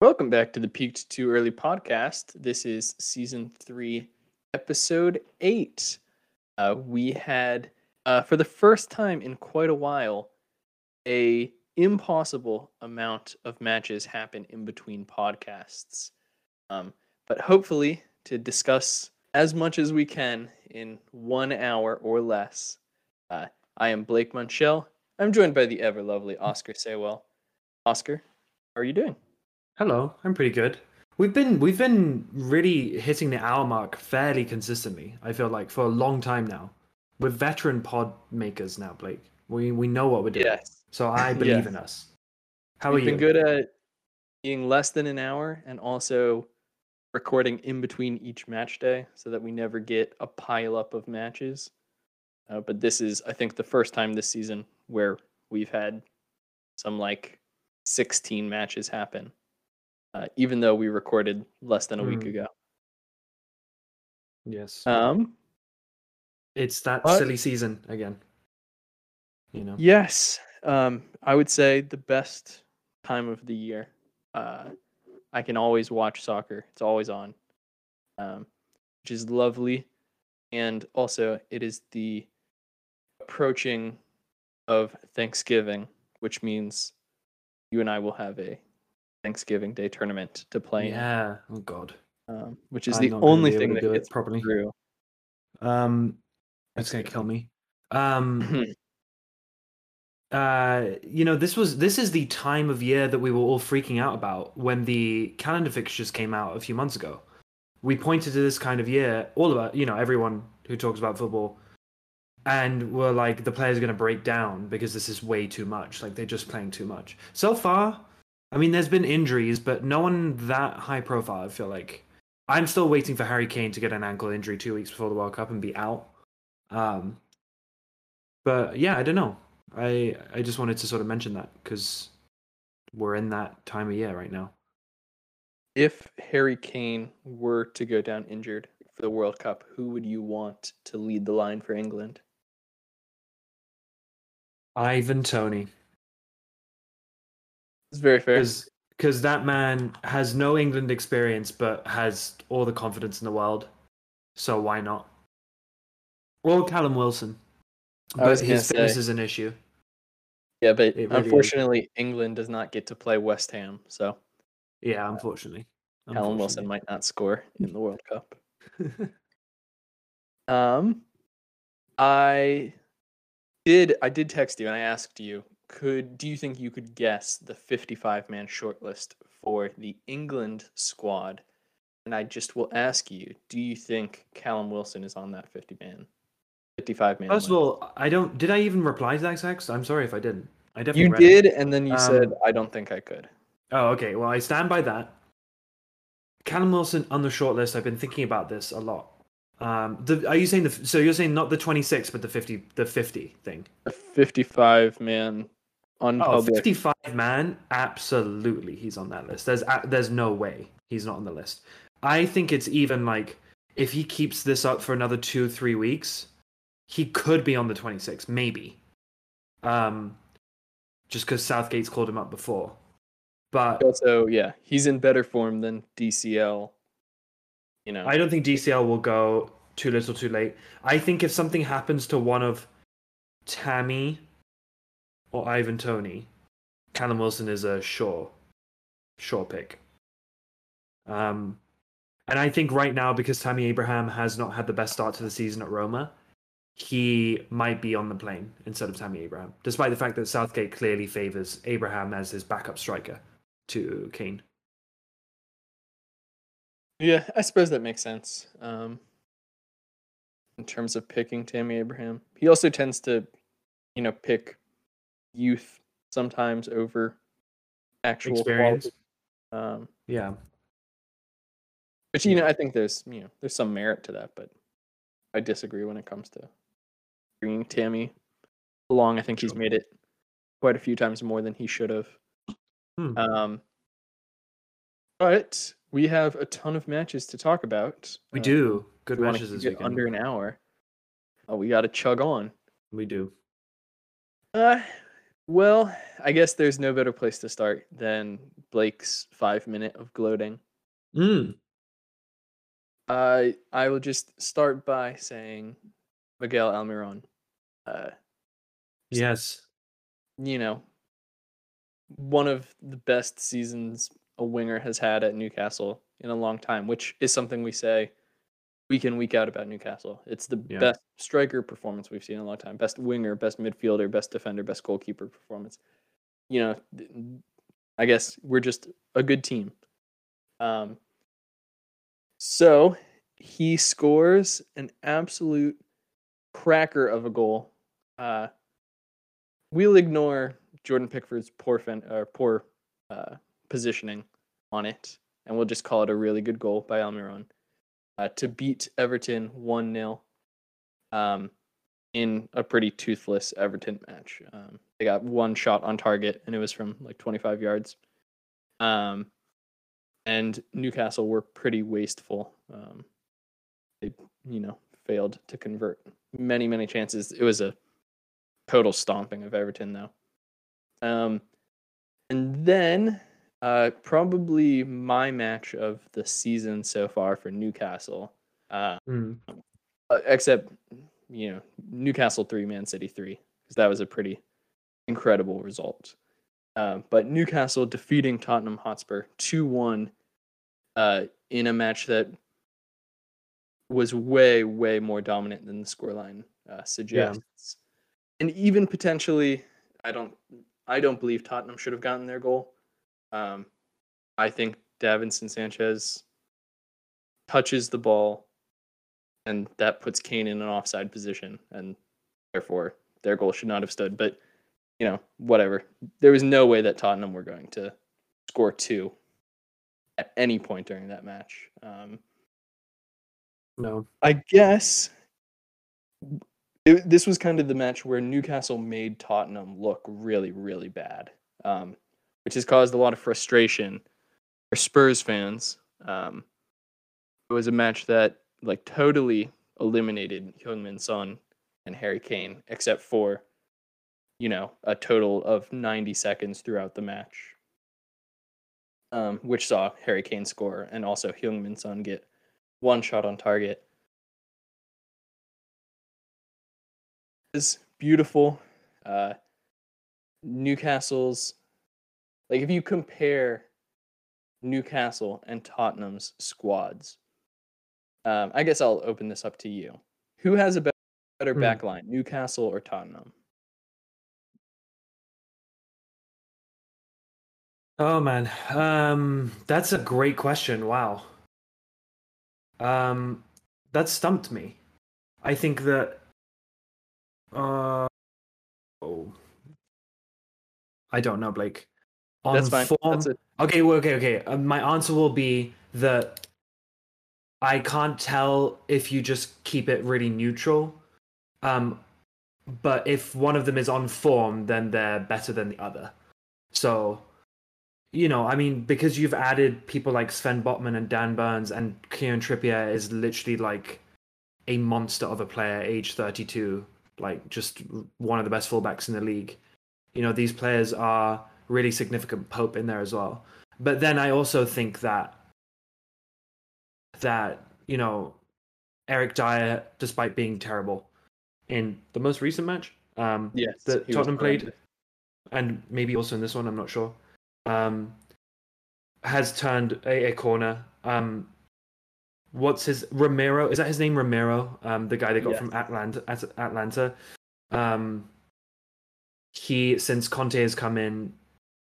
Welcome back to the Peaked Too Early podcast. This is season three, episode eight. Uh, we had, uh, for the first time in quite a while, a impossible amount of matches happen in between podcasts. Um, but hopefully, to discuss as much as we can in one hour or less, uh, I am Blake Munchell. I'm joined by the ever lovely Oscar Saywell. Oscar, how are you doing? Hello, I'm pretty good. We've been we've been really hitting the hour mark fairly consistently. I feel like for a long time now. We're veteran pod makers now, Blake. We we know what we're doing. Yes. So I believe Yeah. in us. How We've are you? been good at being less than an hour and also recording in between each match day so that we never get a pile up of matches. Uh, but this is, I think, the first time this season where we've had some like 16 matches happen, uh, even though we recorded less than a week Mm. ago. Yes. Um, it's that what? silly season again. You know. Yes, um, I would say the best time of the year. Uh, I can always watch soccer; it's always on, um, which is lovely. And also, it is the approaching of Thanksgiving, which means you and I will have a Thanksgiving Day tournament to play Yeah. Oh God. um, which is I'm the only thing that gets properly. through. Um, it's gonna kill me. Um, uh, you know, this was this is the time of year that we were all freaking out about when the calendar fixtures came out a few months ago. We pointed to this kind of year, all about you know everyone who talks about football, and we're like the players are going to break down because this is way too much. Like they're just playing too much. So far, I mean, there's been injuries, but no one that high profile. I feel like I'm still waiting for Harry Kane to get an ankle injury two weeks before the World Cup and be out. Um, but yeah, I don't know. I I just wanted to sort of mention that because we're in that time of year right now. if Harry Kane were to go down injured for the World Cup, who would you want to lead the line for England? Ivan Toney, It's very fair. because that man has no England experience but has all the confidence in the world. So why not? Or Callum Wilson, but his fitness say- is an issue. Yeah, but really is. unfortunately, England does not get to play West Ham, so Yeah, unfortunately. Callum Wilson might not score in the World Cup. Um, I did. I did text you and I asked you, could do you think you could guess the 55 man shortlist for the England squad? And I just will ask you, do you think Callum Wilson is on that 50 man, 55 man? First of all, I don't. Did I even reply to that text? I'm sorry if I didn't. I definitely you read it. did, and then you said, Um, I don't think I could. Oh, okay. Well, I stand by that. Callum Wilson on the shortlist. I've been thinking about this a lot. Um, the, are you saying the? So you're saying not the 26, but the 50, the 50 thing. A 55 man Oh, 55 man. Absolutely, he's on that list. There's a- there's no way he's not on the list. I think it's even like if he keeps this up for another two three weeks, he could be on the 26, maybe. Um, just because Southgate's called him up before, but Also, yeah, he's in better form than DCL. You know, I don't think DCL will go too little too late. I think if something happens to one of Tammy or Ivan Toney, Callum Wilson is a sure, sure pick. Um, and I think right now because Tammy Abraham has not had the best start to the season at Roma, he might be on the plane instead of Tammy Abraham, despite the fact that Southgate clearly favors Abraham as his backup striker to Kane. yeah, I suppose that makes sense. Um, in terms of picking Tammy Abraham, he also tends to, you know, pick youth sometimes over actual Experience. quality. Um, Yeah. But you know, I think there's you know there's some merit to that, but I disagree when it comes to bringing Tammy along. I think he's made it quite a few times more than he should have. Hmm. Um, but we have a ton of matches to talk about. We Uh, do good we matches this weekend. under an hour. Oh, we got to chug on. We do. Uh, Well, I guess there's no better place to start than Blake's five minute of gloating. Mm. Uh, I will just start by saying Miguel Almiron. Uh, Yes. you know, one of the best seasons a winger has had at Newcastle in a long time, which is something we say week in, week out about Newcastle. It's the Yeah. best striker performance we've seen in a long time. Best winger, best midfielder, best defender, best goalkeeper performance. You know, I guess we're just a good team. Um, so he scores an absolute cracker of a goal. Uh, we'll ignore Jordan Pickford's poor fen- or poor uh, positioning on it, and we'll just call it a really good goal by Almiron uh, to beat Everton one 0 um, in a pretty toothless Everton match. Um, they got one shot on target, and it was from like 25 yards. Um, and Newcastle were pretty wasteful. Um, they, you know, failed to convert many, many chances. It was a total stomping of Everton, though. Um, and then uh, probably my match of the season so far for Newcastle, uh, Mm. uh, except you know Newcastle three, Man City three, because that was a pretty incredible result. Uh, but Newcastle defeating Tottenham Hotspur two one uh, in a match that was way way more dominant than the scoreline uh, suggests, and even potentially, I don't I don't believe Tottenham should have gotten their goal. Um, I think Davinson Sanchez touches the ball, and that puts Kane in an offside position, and therefore their goal should not have stood. But you know, whatever. There was no way that Tottenham were going to score two at any point during that match. Um, No. I guess it, this was kind of the match where Newcastle made Tottenham look really, really bad, um, which has caused a lot of frustration for Spurs fans. Um, it was a match that like totally eliminated Heung-Min Son and Harry Kane, except for you know a total of 90 seconds throughout the match, um, which saw Harry Kane score and also Heung-Min Son get one shot on target. is beautiful. Uh, Newcastle's like if you compare Newcastle and Tottenham's squads, um, I guess I'll open this up to you. Who has a be- better Hmm. back line, Newcastle or Tottenham? Oh man, um, that's a great question. Wow. Um, that stumped me. I think that. Uh, oh, I don't know, Blake. On That's fine. form, That's it. Okay, well, okay, okay. Uh, my answer will be that I can't tell if you just keep it really neutral. Um, but if one of them is on form, then they're better than the other. So, you know, I mean, because you've added people like Sven Botman and Dan Burns, and Kieran Trippier is literally like a monster of a player, age 32, like just one of the best fullbacks in the league. You know, these players are really significant Pope in there as well. But then I also think that that you know Eric Dier, despite being terrible in the most recent match, um, Yes, that Tottenham played, and maybe also in this one, I'm not sure, um, has turned a, a corner. Um, what's his Romero? Is that his name? Romero, um, the guy they got Yes. from Atalanta. At Atalanta. Um, he since Conte has come in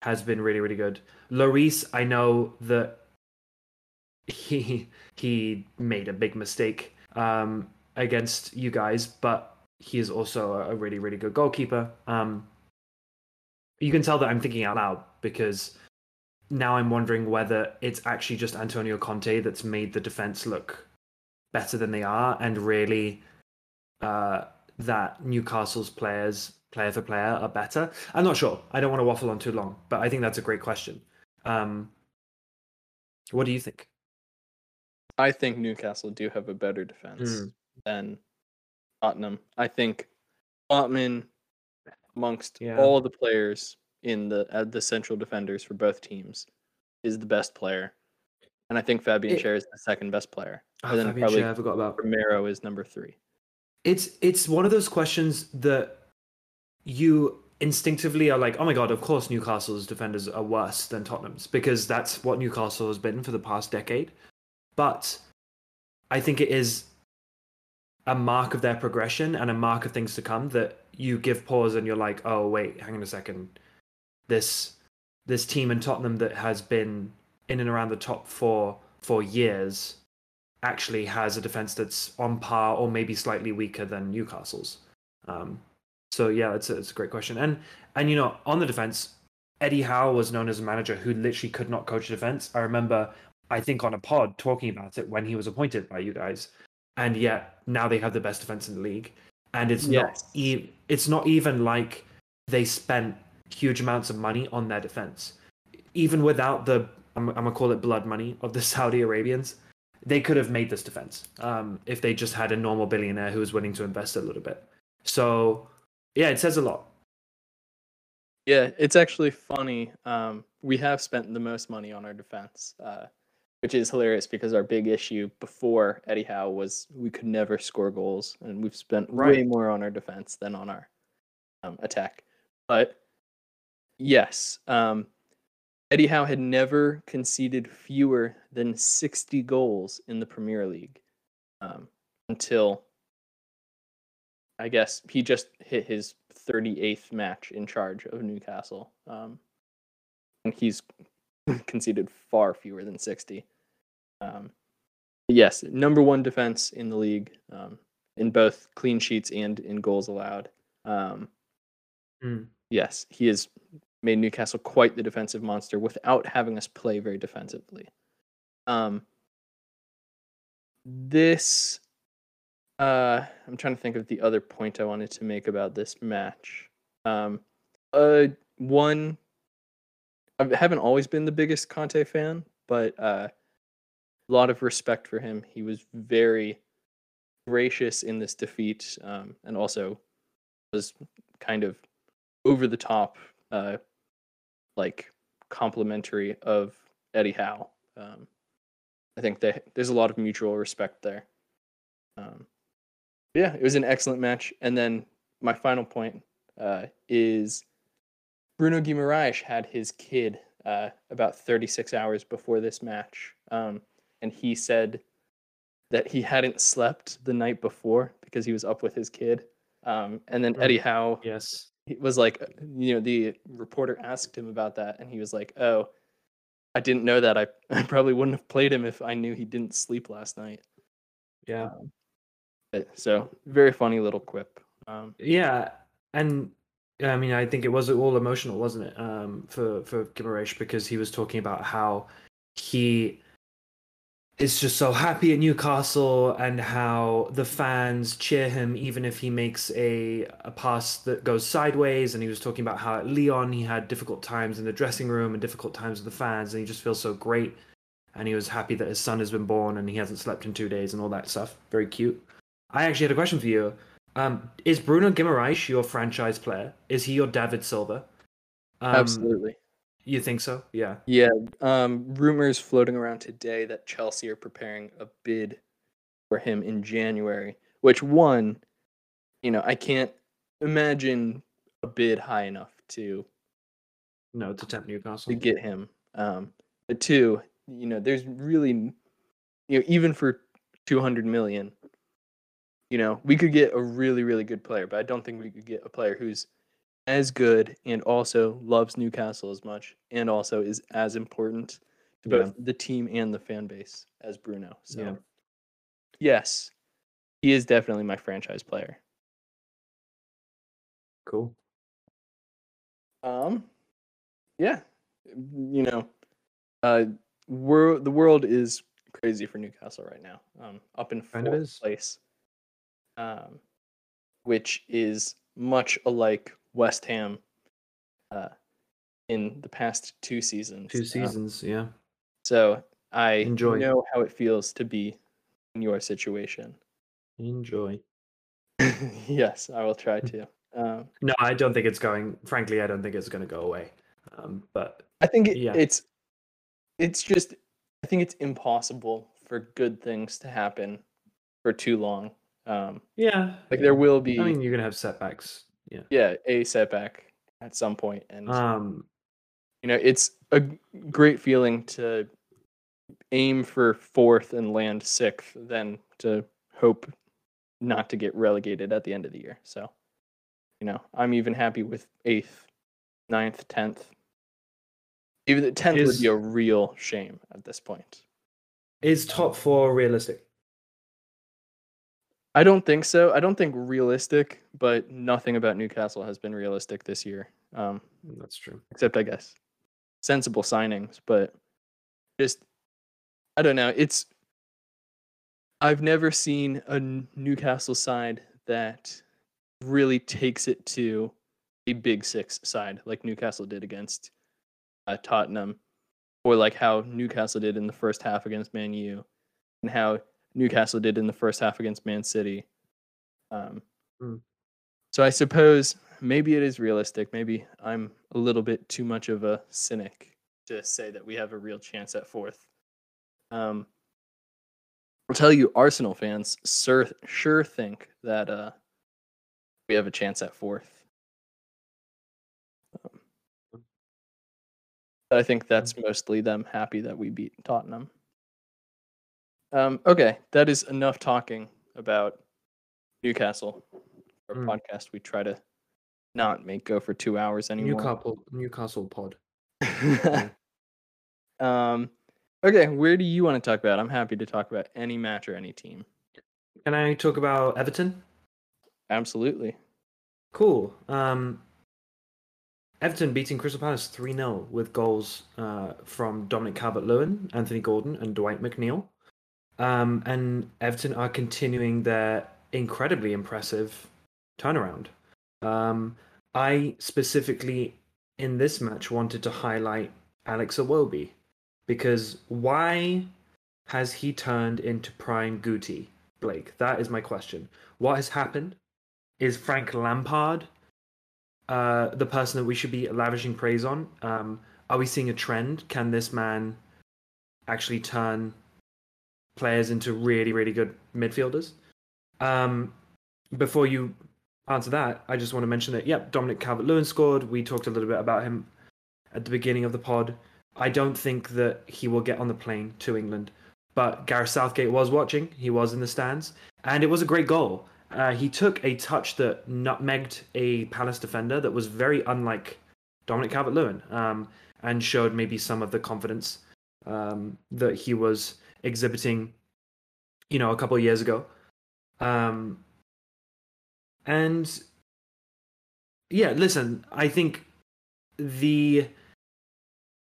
has been really really good. Lloris, I know that he he made a big mistake um, against you guys, but he is also a really really good goalkeeper. Um, you can tell that I'm thinking out loud because now I'm wondering whether it's actually just Antonio Conte that's made the defense look better than they are, and really uh, that Newcastle's players, player for player, are better. I'm not sure. I don't want to waffle on too long, but I think that's a great question. Um, what do you think? I think Newcastle do have a better defense Mm. than Tottenham. I think Tottenham amongst Yeah. all the players in the uh, the central defenders for both teams is the best player, and I think Fabian Schär is the second best player. Oh, and then Fabian probably Schär, I forgot about. Romero is number three. It's it's one of those questions that you instinctively are like, oh my god, of course Newcastle's defenders are worse than Tottenham's because that's what Newcastle has been for the past decade. But I think it is a mark of their progression and a mark of things to come that you give pause and you're like, oh wait, hang on a second. This this team in Tottenham that has been in and around the top four for years actually has a defense that's on par or maybe slightly weaker than Newcastle's. Um, so yeah, it's a, it's a great question. And and you know, on the defense, Eddie Howe was known as a manager who literally could not coach defense. I remember, I think on a pod talking about it when he was appointed by you guys, and yet now they have the best defense in the league. And it's Yes. not e- it's not even like they spent huge amounts of money on their defense, even without the I'm, I'm gonna call it blood money of the Saudi Arabians they could have made this defense um, if they just had a normal billionaire who was willing to invest a little bit. So, yeah, it says a lot. Yeah, it's actually funny. Um, we have spent the most money on our defense, uh, which is hilarious because our big issue before Eddie Howe was we could never score goals, and we've spent way more on our defense than on our um, attack. But yes, um, Eddie Howe had never conceded fewer than 60 goals in the Premier League um, until I guess he just hit his 38th match in charge of Newcastle. Um, and he's conceded far fewer than 60. Um, yes, number one defense in the league um, in both clean sheets and in goals allowed. Um, Mm. Yes, he has made Newcastle quite the defensive monster without having us play very defensively. Um, this uh, I'm trying to think of the other point I wanted to make about this match. Um, uh, one, I haven't always been the biggest Conte fan, but uh, a lot of respect for him. He was very gracious in this defeat, um, and also was kind of over the top, uh, like complimentary of Eddie Howe. Um, I think that there's a lot of mutual respect there. Um, yeah, it was an excellent match. And then my final point uh, is Bruno Guimaraes had his kid uh, about 36 hours before this match, um, and he said that he hadn't slept the night before because he was up with his kid. Um, and then. Eddie Howe Yes. was like, you know, the reporter asked him about that, and he was like, "Oh, I didn't know that. I, I probably wouldn't have played him if I knew he didn't sleep last night." Yeah. Um, so very funny little quip. Um, Yeah, and I mean, I think it was all emotional, wasn't it? Um, for for Guimaraes because he was talking about how he is just so happy at Newcastle and how the fans cheer him even if he makes a a pass that goes sideways. And he was talking about how at Lyon he had difficult times in the dressing room and difficult times with the fans, and he just feels so great. And he was happy that his son has been born and he hasn't slept in two days and all that stuff. Very cute. I actually had a question for you. Um, is Bruno Guimaraes your franchise player? Is he your David Silva? Um, absolutely. You think so? Yeah. Yeah. Um, rumors floating around today that Chelsea are preparing a bid for him in January. Which one, you know, I can't imagine a bid high enough to No, to tempt Newcastle. to get him. Um, but two, you know, there's really, you know, even for 200 million, you know, we could get a really, really good player, but I don't think we could get a player who's as good and also loves Newcastle as much and also is as important to both the team and the fan base as Bruno. So, Yeah. yes, he is definitely my franchise player. Cool. Um, yeah, you know, uh, we're, the world is crazy for Newcastle right now. Um, up in Kind of fourth place, um, which is much alike West Ham, uh, in the past two seasons. Two Um, seasons. yeah. so I Enjoy. know how it feels to be in your situation. Enjoy. yes, I will try to. Um, No, I don't think it's going. Frankly, I don't think it's going to go away. Um, but I think it, Yeah. it's it's just I think it's impossible for good things to happen for too long. Um, yeah, like there will be I mean, you're going to have setbacks. Yeah. yeah a setback at some point, and Um, you know it's a great feeling to aim for fourth and land sixth than to hope not to get relegated at the end of the year. So, you know, I'm even happy with eighth, ninth, tenth. Even the tenth would be a real shame at this point. is top four realistic? I don't think so. I don't think realistic, but nothing about Newcastle has been realistic this year. Um, That's true. except I guess sensible signings, but just I don't know. It's I've never seen a Newcastle side that really takes it to a big six side like Newcastle did against uh, Tottenham, or like how Newcastle did in the first half against Man U, and how Newcastle did in the first half against Man City. Um, Mm. So I suppose maybe it is realistic. Maybe I'm a little bit too much of a cynic to say that we have a real chance at fourth. Um, I'll tell you, Arsenal fans sure, sure think that uh, we have a chance at fourth. Um, but I think that's mostly them happy that we beat Tottenham. Um, okay, that is enough talking about Newcastle. Our Mm. podcast we try to not make go for two hours anymore. Newcastle, Newcastle pod. um, okay, where do you want to talk about? I'm happy to talk about any match or any team. Can I talk about Everton? Absolutely. Cool. Um, Everton beating Crystal Palace 3 0 with goals uh, from Dominic Calvert Lewin, Anthony Gordon, and Dwight McNeil. Um, and Everton are continuing their incredibly impressive turnaround. Um, I specifically, in this match, wanted to highlight Alex Iwobi because why has he turned into prime Guti, Blake? That is my question. What has happened? Is Frank Lampard uh, the person that we should be lavishing praise on? Um, are we seeing a trend? Can this man actually turn players into really, really good midfielders? Um, before you answer that, I just want to mention that, yep, Dominic Calvert Lewin scored. We talked a little bit about him at the beginning of the pod. I don't think that he will get on the plane to England, but Gareth Southgate was watching. He was in the stands, and it was a great goal. Uh, he took a touch that nutmegged a Palace defender that was very unlike Dominic Calvert Lewin um, and showed maybe some of the confidence um, that he was exhibiting, you know, a couple of years ago. Um, and yeah, listen, I think the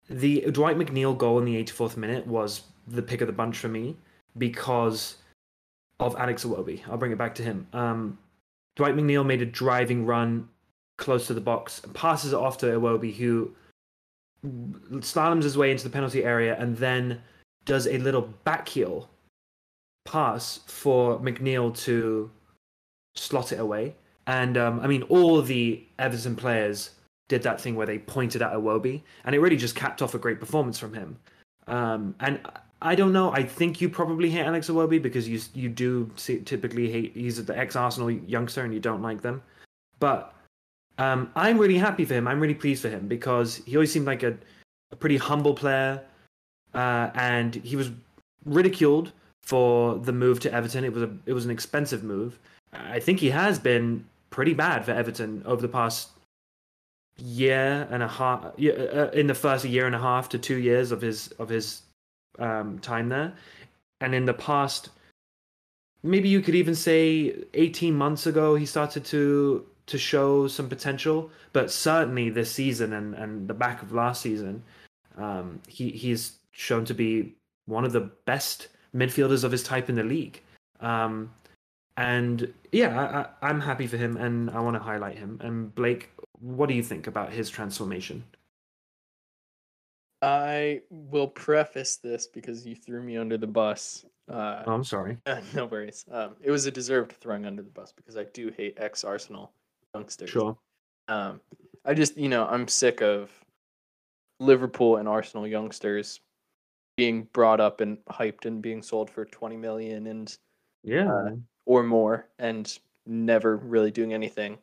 the Dwight McNeil goal in the 84th minute was the pick of the bunch for me because of Alex Iwobi. I'll bring it back to him. Um, Dwight McNeil made a driving run close to the box and passes it off to Iwobi, who slaloms his way into the penalty area and then does a little back heel pass for McNeil to slot it away. And um, I mean, all the Everton players did that thing where they pointed at Iwobi, and it really just capped off a great performance from him. Um, and I don't know. I think you probably hate Alex Iwobi because you you do see, typically hate. He's the ex Arsenal youngster, and you don't like them. But um, I'm really happy for him. I'm really pleased for him because he always seemed like a, a pretty humble player, uh, and he was ridiculed for the move to Everton. It was a it was an expensive move. I think he has been pretty bad for Everton over the past year and a half. yeah, uh, In the first year and a half to two years of his of his um, time there, and in the past, maybe you could even say eighteen months ago, he started to to show some potential. But certainly this season and and the back of last season, um, he he's shown to be one of the best midfielders of his type in the league. Um, and yeah, I, I'm happy for him, and I want to highlight him. And Blake, what do you think about his transformation? I will preface this because you threw me under the bus. Uh, Oh, I'm sorry. no worries. Um, it was a deserved throwing under the bus because I do hate ex Arsenal youngsters. Sure. Um, I just, you know, I'm sick of Liverpool and Arsenal youngsters being brought up and hyped and being sold for 20 million and Yeah. Uh, or more and never really doing anything.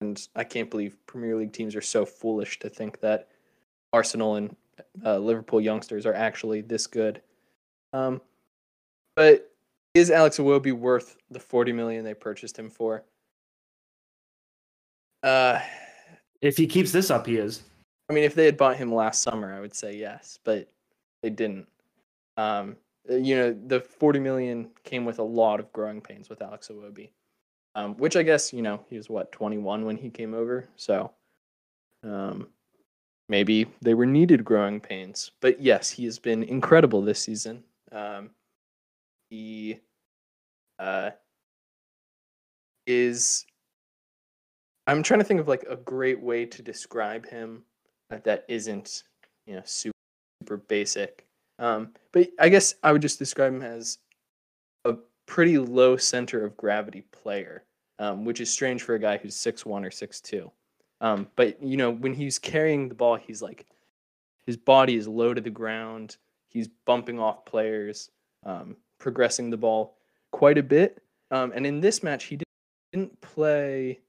And I can't believe Premier League teams are so foolish to think that Arsenal and uh, Liverpool youngsters are actually this good. Um, but is Alex Iwobi worth the 40 million they purchased him for? Uh, if he keeps this up, he is. I mean, if they had bought him last summer, I would say yes, but they didn't. Um, uh, you know, the 40 million came with a lot of growing pains with Alex Iwobi, um, which I guess, you know, he was what, 21 when he came over. So um, maybe they were needed growing pains. But yes, he has been incredible this season. Um, he uh, is. I'm trying to think of like a great way to describe him that isn't, you know, super, super basic. Um, but I guess I would just describe him as a pretty low center of gravity player, um, which is strange for a guy who's six one or six two. Um, but you know, when he's carrying the ball, he's like his body is low to the ground. He's bumping off players, um, progressing the ball quite a bit. Um, and in this match, he didn't play.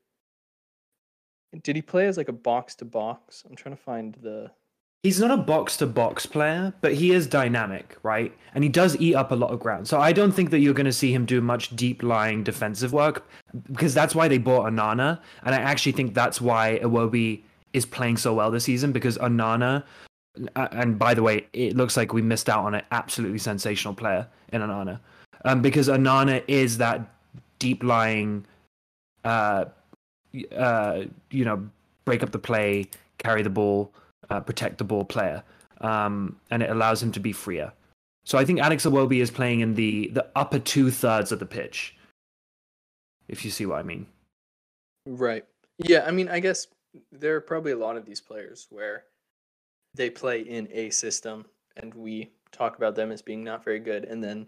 Did he play as like a box to box? I'm trying to find the He's not a box to box player, but he is dynamic, right? And he does eat up a lot of ground. So I don't think that you're going to see him do much deep lying defensive work because that's why they bought Onana, And I actually think that's why Iwobi is playing so well this season because Onana. and by the way, it looks like we missed out on an absolutely sensational player in Onana, um, because Onana is that deep lying, uh, uh, you know, break up the play, carry the ball uh, protect the ball player, um, and it allows him to be freer. So I think Alex Iwobi is playing in the the upper two thirds of the pitch, if you see what I mean. Right. Yeah. I mean, I guess there are probably a lot of these players where they play in a system, and we talk about them as being not very good, and then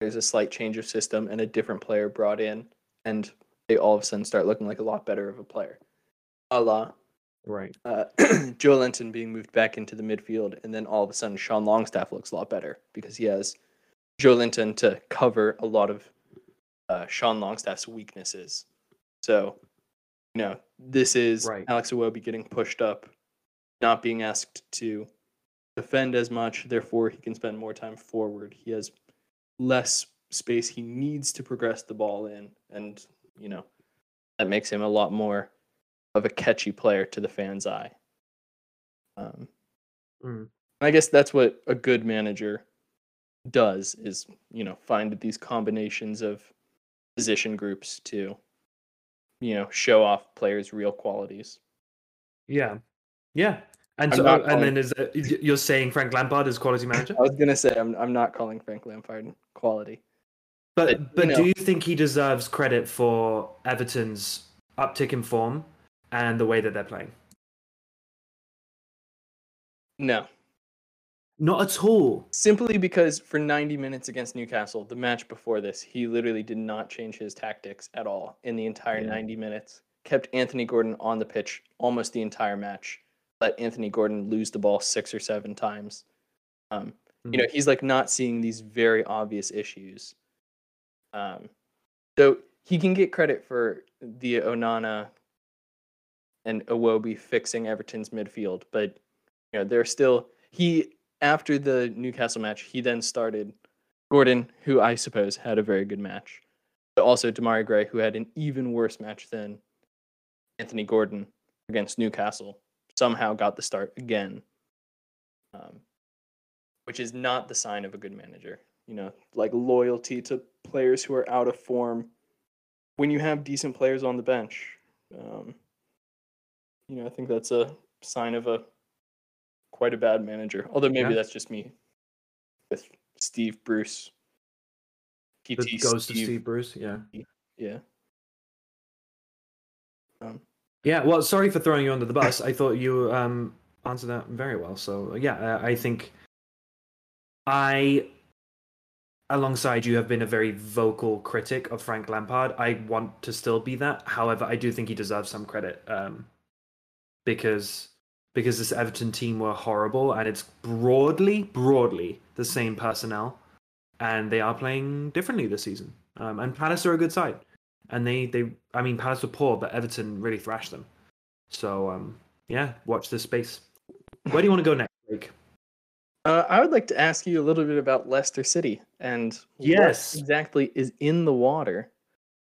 there's a slight change of system and a different player brought in, and they all of a sudden start looking like a lot better of a player. A la Right. uh, Joelinton being moved back into the midfield, and then all of a sudden Sean Longstaff looks a lot better because he has Joelinton to cover a lot of uh, Sean Longstaff's weaknesses. So, you know, this is Right. Alex Iwobi getting pushed up, not being asked to defend as much. Therefore, he can spend more time forward. He has less space he needs to progress the ball in, and you know that makes him a lot more of a catchy player to the fan's eye. Um, Mm. I guess that's what a good manager does is you know find these combinations of position groups to you know show off players' real qualities. Yeah. Yeah. And I'm so, not and then is uh, you're saying Frank Lampard is quality manager, I was gonna say I'm I'm not calling Frank Lampard quality. but but, but you do you think he deserves credit for Everton's uptick in form and the way that they're playing? No, Not at all. simply because for 90 minutes against Newcastle, the match before this, he literally did not change his tactics at all in the entire Yeah. 90 minutes. Kept Anthony Gordon on the pitch almost the entire match. Let Anthony Gordon lose the ball six or seven times. Um, You know, he's like not seeing these very obvious issues. Um, so he can get credit for the Onana and Iwobi fixing Everton's midfield, but you know they're still he after the Newcastle match he then started Gordon, who I suppose had a very good match, but also Demarai Gray, who had an even worse match than Anthony Gordon against Newcastle, somehow got the start again. Um, which is not the sign of a good manager. You know, like loyalty to players who are out of form. When you have decent players on the bench, um, you know, I think that's a sign of a quite a bad manager. Although maybe Yeah. that's just me with Steve Bruce. PT The ghost of Steve Bruce. Yeah. Yeah. Um, Yeah, well, sorry for throwing you under the bus. I thought you um, answered that very well. So yeah, I, I think I alongside you, have been a very vocal critic of Frank Lampard. I want to still be that. However, I do think he deserves some credit um, because because this Everton team were horrible, and it's broadly broadly the same personnel, and they are playing differently this season. Um, and Palace are a good side, and they they I mean Palace were poor, but Everton really thrashed them. So um, yeah, watch this space. Where do you want to go next, Blake? Uh, I would like to ask you a little bit about Leicester City and Yes. what exactly is in the water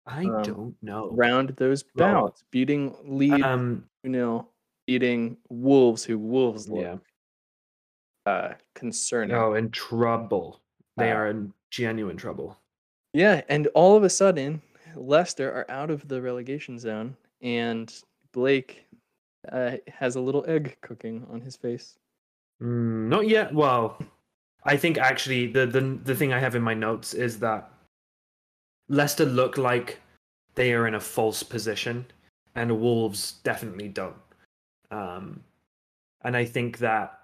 I Um, don't know. Round those bouts, beating Leeds Um, 2 0, beating Wolves, who Wolves look yeah. uh, concerning. Oh, in trouble. They Uh, are in genuine trouble. Yeah, and all of a sudden, Leicester are out of the relegation zone, and Blake uh, has a little egg cooking on his face. Mm, not yet. Well, I think actually the, the the thing I have in my notes is that Leicester look like they are in a false position, and Wolves definitely don't. Um, and I think that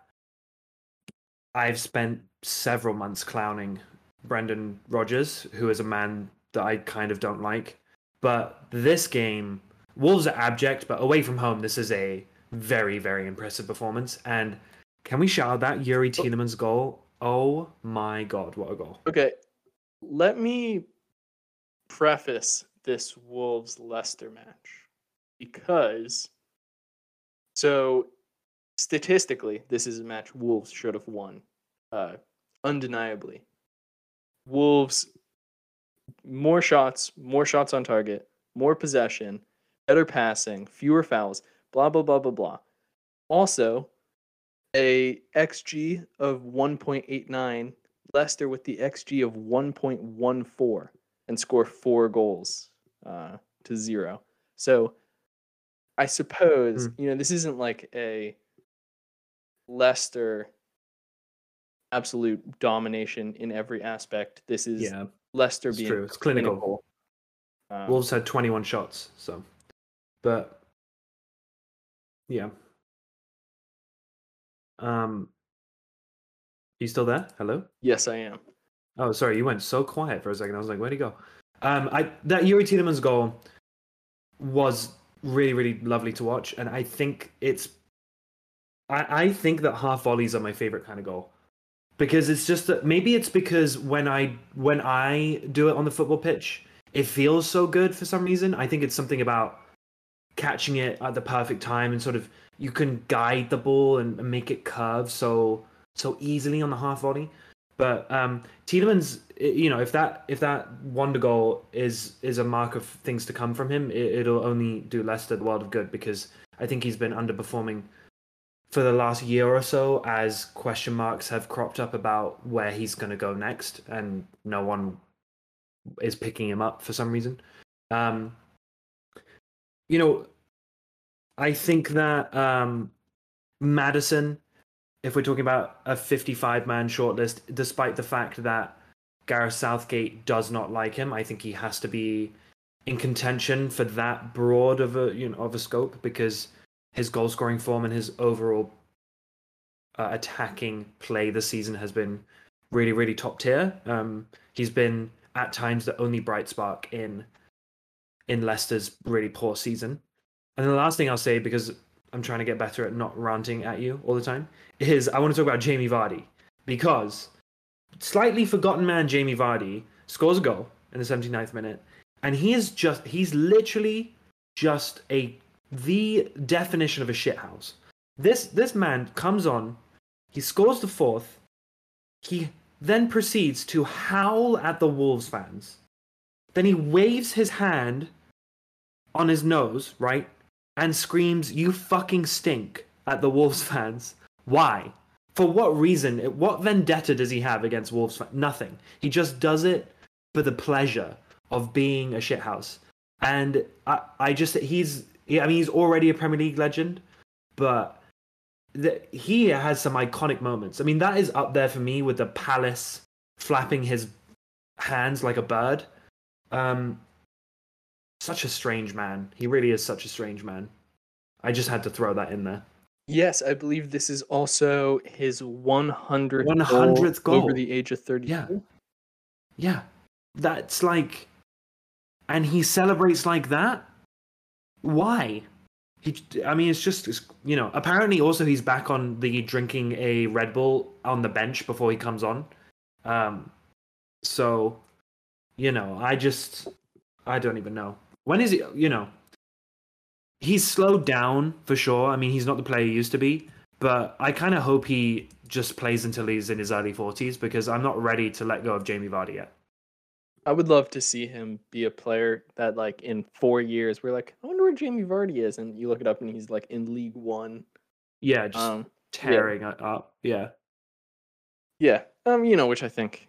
I've spent several months clowning Brendan Rodgers, who is a man that I kind of don't like. But this game, Wolves are abject, but away from home, this is a very, very impressive performance. And can we shout out that Youri Tielemans goal? Oh my god, what a goal! Okay, let me preface this Wolves Leicester match because so statistically, this is a match Wolves should have won. Uh, undeniably, Wolves more shots, more shots on target, more possession, better passing, fewer fouls, blah blah blah blah blah. Also, a xG of 1.89 Leicester with the XG of 1.14 and score four goals uh, to zero. So I suppose, you know, this isn't like a Leicester absolute domination in every aspect. This is Yeah, Leicester it's being true. It's clinical. clinical. Um, Wolves had 21 shots, so. But yeah. Um, you still there? Hello. yes, I am. Oh, sorry, you went so quiet for a second. I was like, where'd he go? Um, I that Youri Tielemans goal was really, really lovely to watch, and I think it's. I, I think that half volleys are my favorite kind of goal because it's just that maybe it's because when I when I do it on the football pitch, it feels so good for some reason. I think it's something about catching it at the perfect time and sort of you can guide the ball and, and make it curve so so easily on the half volley. But um, you know, if that if that wonder goal is is a mark of things to come from him, it, it'll only do Leicester the world of good because I think he's been underperforming for the last year or so as question marks have cropped up about where he's going to go next, and no one is picking him up for some reason. Um, you know, I think that um, Maddison if we're talking about a 55 man shortlist, despite the fact that Gareth Southgate does not like him, I think he has to be in contention for that broad of a you know of a scope because his goal scoring form and his overall uh, attacking play this season has been really really top tier. Um, he's been at times the only bright spark in in Leicester's really poor season. And the last thing I'll say because I'm trying to get better at not ranting at you all the time is I want to talk about Jamie Vardy because slightly forgotten man Jamie Vardy scores a goal in the 79th minute and he is just he's literally just a the definition of a shithouse. This this man comes on, he scores the fourth, he then proceeds to howl at the Wolves fans. Then he waves his hand on his nose, right? And screams, You fucking stink at the Wolves fans. Why? For what reason? What vendetta does he have against Wolves fans? Nothing. He just does it for the pleasure of being a shithouse. And I, I just, he's, I mean, he's already a Premier League legend, but the, he has some iconic moments. I mean, that is up there for me with the Palace flapping his hands like a bird. Um, such a strange man. He really is such a strange man. I just had to throw that in there. Yes, I believe this is also his 100th, 100th goal goal. over the age of 30. Yeah. Yeah, that's like, and he celebrates like that. Why? He, I mean, it's just it's, you know. Apparently, also he's back on the drinking a Red Bull on the bench before he comes on. Um, so, you know, I just, I don't even know when is he. You know, he's slowed down for sure. I mean, he's not the player he used to be, but I kind of hope he just plays until he's in his early forties because I'm not ready to let go of Jamie Vardy yet. I would love to see him be a player that, like, in four years, we're like, I wonder where Jamie Vardy is, and you look it up, and he's like in League One. Yeah, just Um, tearing it up. Yeah, yeah, um, you know, which I think,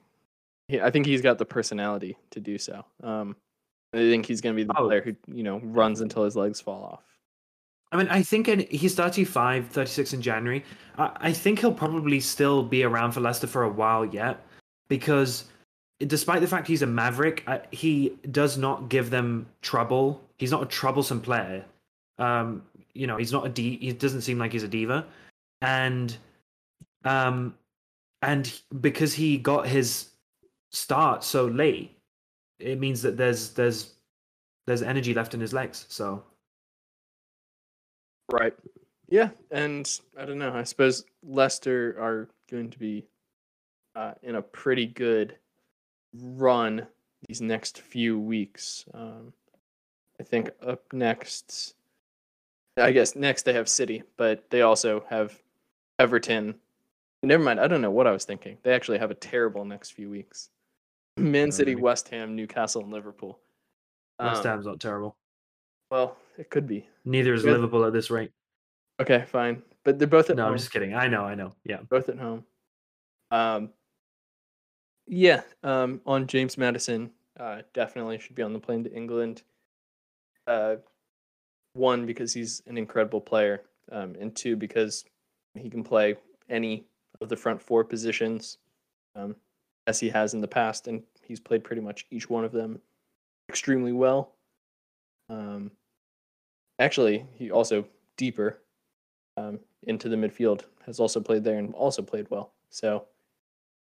yeah, I think he's got the personality to do so. Um, I think he's going to be the Oh. player who, you know, runs until his legs fall off. I mean, I think in, he's 35, 36 in January. I, I think he'll probably still be around for Leicester for a while yet, because despite the fact he's a maverick, uh, he does not give them trouble. He's not a troublesome player. Um, you know, he's not a d. He doesn't seem like he's a diva, and um, and because he got his start so late, it means that there's there's there's energy left in his legs. So Right. Yeah, and I don't know. I suppose Leicester are going to be uh, in a pretty good run these next few weeks. Um, I think up next, I guess next they have City, but they also have Everton. Never mind. I don't know what I was thinking. They actually have a terrible next few weeks. Man City, Really? West Ham, Newcastle, and Liverpool. West Um, Ham's not terrible. Well, it could be. Neither is Good. Liverpool at this rate. Okay, fine. But they're both at No, home. I'm just kidding. I know, I know. Yeah. both at home. Um, yeah, um, on James Maddison, uh, definitely should be on the plane to England. Uh, one because he's an incredible player, um, and two because he can play any of the front four positions, um, as he has in the past, and he's played pretty much each one of them extremely well. Um, actually, he also deeper um, into the midfield has also played there and also played well. So,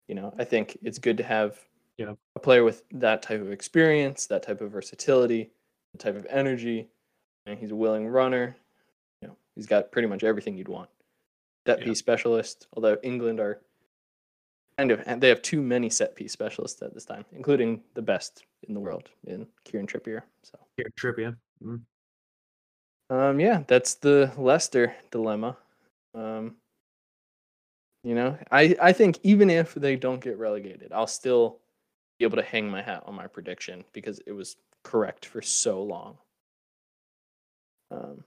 you know, I think it's good to have Yeah. a player with that type of experience, that type of versatility, the type of energy, and he's a willing runner. You know, he's got pretty much everything you'd want. That Yeah. piece specialist, although England are kind of they have too many set piece specialists at this time, including the best in the world in Kieran Trippier. So Kieran Trippier. Mm. um, yeah, that's the Leicester dilemma. Um, you know, I, I think even if they don't get relegated, I'll still be able to hang my hat on my prediction because it was correct for so long. Um,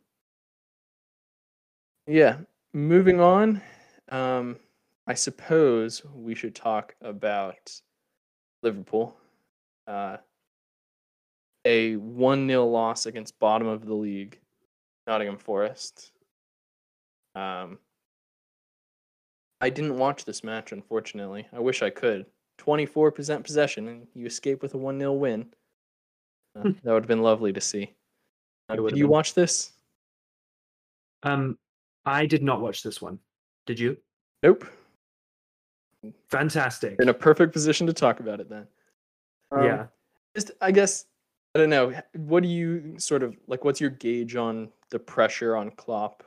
yeah, moving on. Um, I suppose we should talk about Liverpool. Uh, a 1 0 loss against bottom of the league, Nottingham Forest. Um, I didn't watch this match, unfortunately. I wish I could. 24% possession, and you escape with a 1 0 win. Uh, that would have been lovely to see. Uh, did you been. watch this? Um, I did not watch this one. Did you? Nope. Fantastic. in a perfect position to talk about it then. Um, yeah. Just, I guess, I don't know. What do you sort of like? What's your gauge on the pressure on Klopp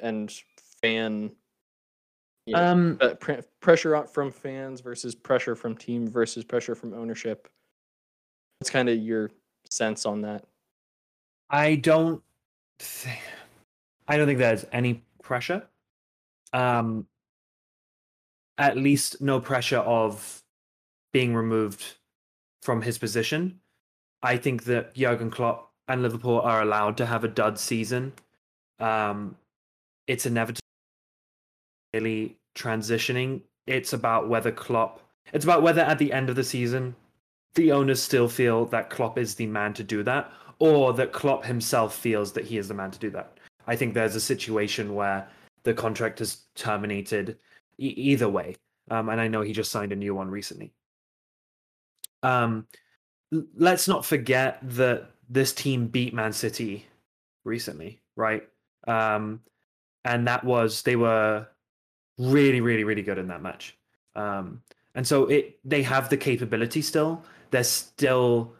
and fan? You know, Um, uh, pre- pressure from fans versus pressure from team versus pressure from ownership. What's kind of your sense on that? I don't. Th- I don't think there's any pressure. Um, at least no pressure of being removed from his position. I think that Jurgen Klopp and Liverpool are allowed to have a dud season. Um, it's inevitable. Really transitioning. It's about whether Klopp. It's about whether at the end of the season, the owners still feel that Klopp is the man to do that, or that Klopp himself feels that he is the man to do that. I think there's a situation where the contract is terminated e- either way, um, and I know he just signed a new one recently. Um, l- let's not forget that this team beat Man City recently, right? Um, and that was they were really, really, really good in that match. Um, and so it they have the capability still. They're still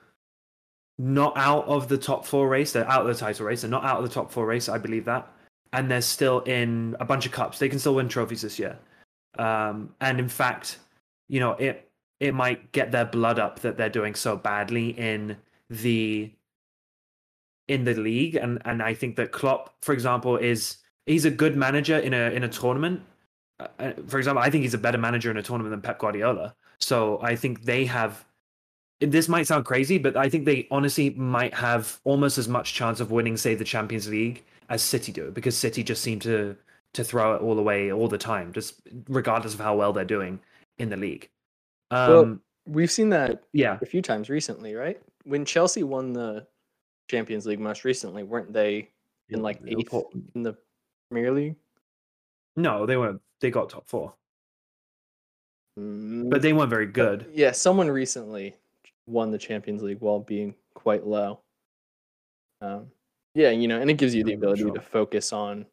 not out of the top four race. They're out of the title race. They're not out of the top four race. I believe that, and they're still in a bunch of cups. They can still win trophies this year. Um, and in fact, you know it it might get their blood up that they're doing so badly in the in the league. And and I think that Klopp, for example, is he's a good manager in a in a tournament. Uh, uh, for example, I think he's a better manager in a tournament than Pep Guardiola. So I think they have. This might sound crazy, but I think they honestly might have almost as much chance of winning, say, the Champions League as City do, because City just seem to to throw it all away all the time, just regardless of how well they're doing in the league. Um, well, we've seen that yeah, a few times recently, right? When Chelsea won the Champions League most recently, weren't they in like eighth in the Premier League? No, they weren't. They got top four, Mm, but they weren't very good. yeah, someone recently won the Champions League while being quite low. Um, yeah, you know, and it gives you the ability sure. to focus on,